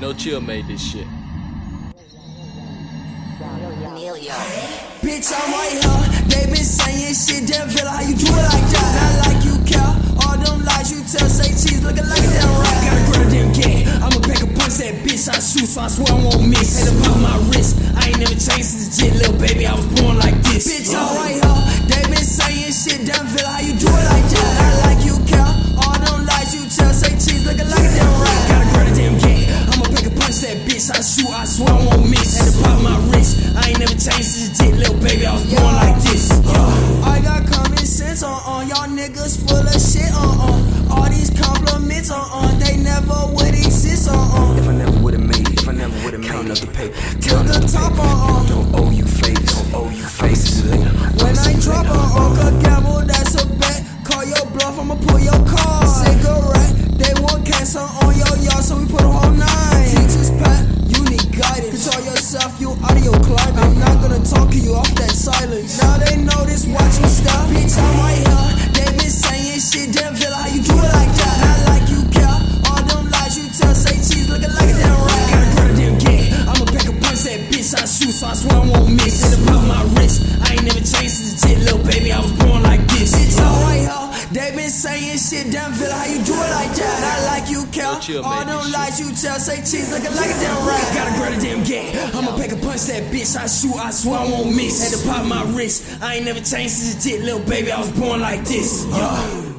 No chill made this shit. Bitch, I'm right here. They been saying shit, damn Villa, how you do it like that? Not like you care. All them lies you tell, say cheese, looking like a damn rat. Gotta grab a damn game. I'ma pack a punch that bitch I shoot, so I swear I won't miss. Had to pop my wrist. I ain't never changed since a jit, little baby. I was born I shoot, I swear I won't miss. Had to pop my wrist. I ain't never changed since a jit, little baby. I was born like this. I got common sense on uh, uh, y'all niggas full of shit on uh, uh, all these compliments on uh, uh, they never would exist on uh, uh. If I never would've made it, if I never would've made it, Count up the paper. to the top on uh, uh. Yourself, you out climate. I'm not gonna talk to you off that silence. Now they notice, watch you stop. Bitch, I'm right here. They been saying shit, damn Villa, how you do it like that? Not like you care. All them lies you tell, say cheese, looking like a damn rat. Gotta grab a damn game. I'ma pack a punch that bitch I shoot, so I swear I won't miss. Hit about my wrist. I ain't never changed since a jit, little baby. I was born like this. Bitch, I'm right here. They been saying shit, damn Villa, how you do it like that? Not like you care. All them lies you tell, say cheese, looking like a damn rat. That bitch I shoot, I swear I won't miss. Had to pop my wrist. I ain't never changed since a jit, little baby. I was born like this. Yeah.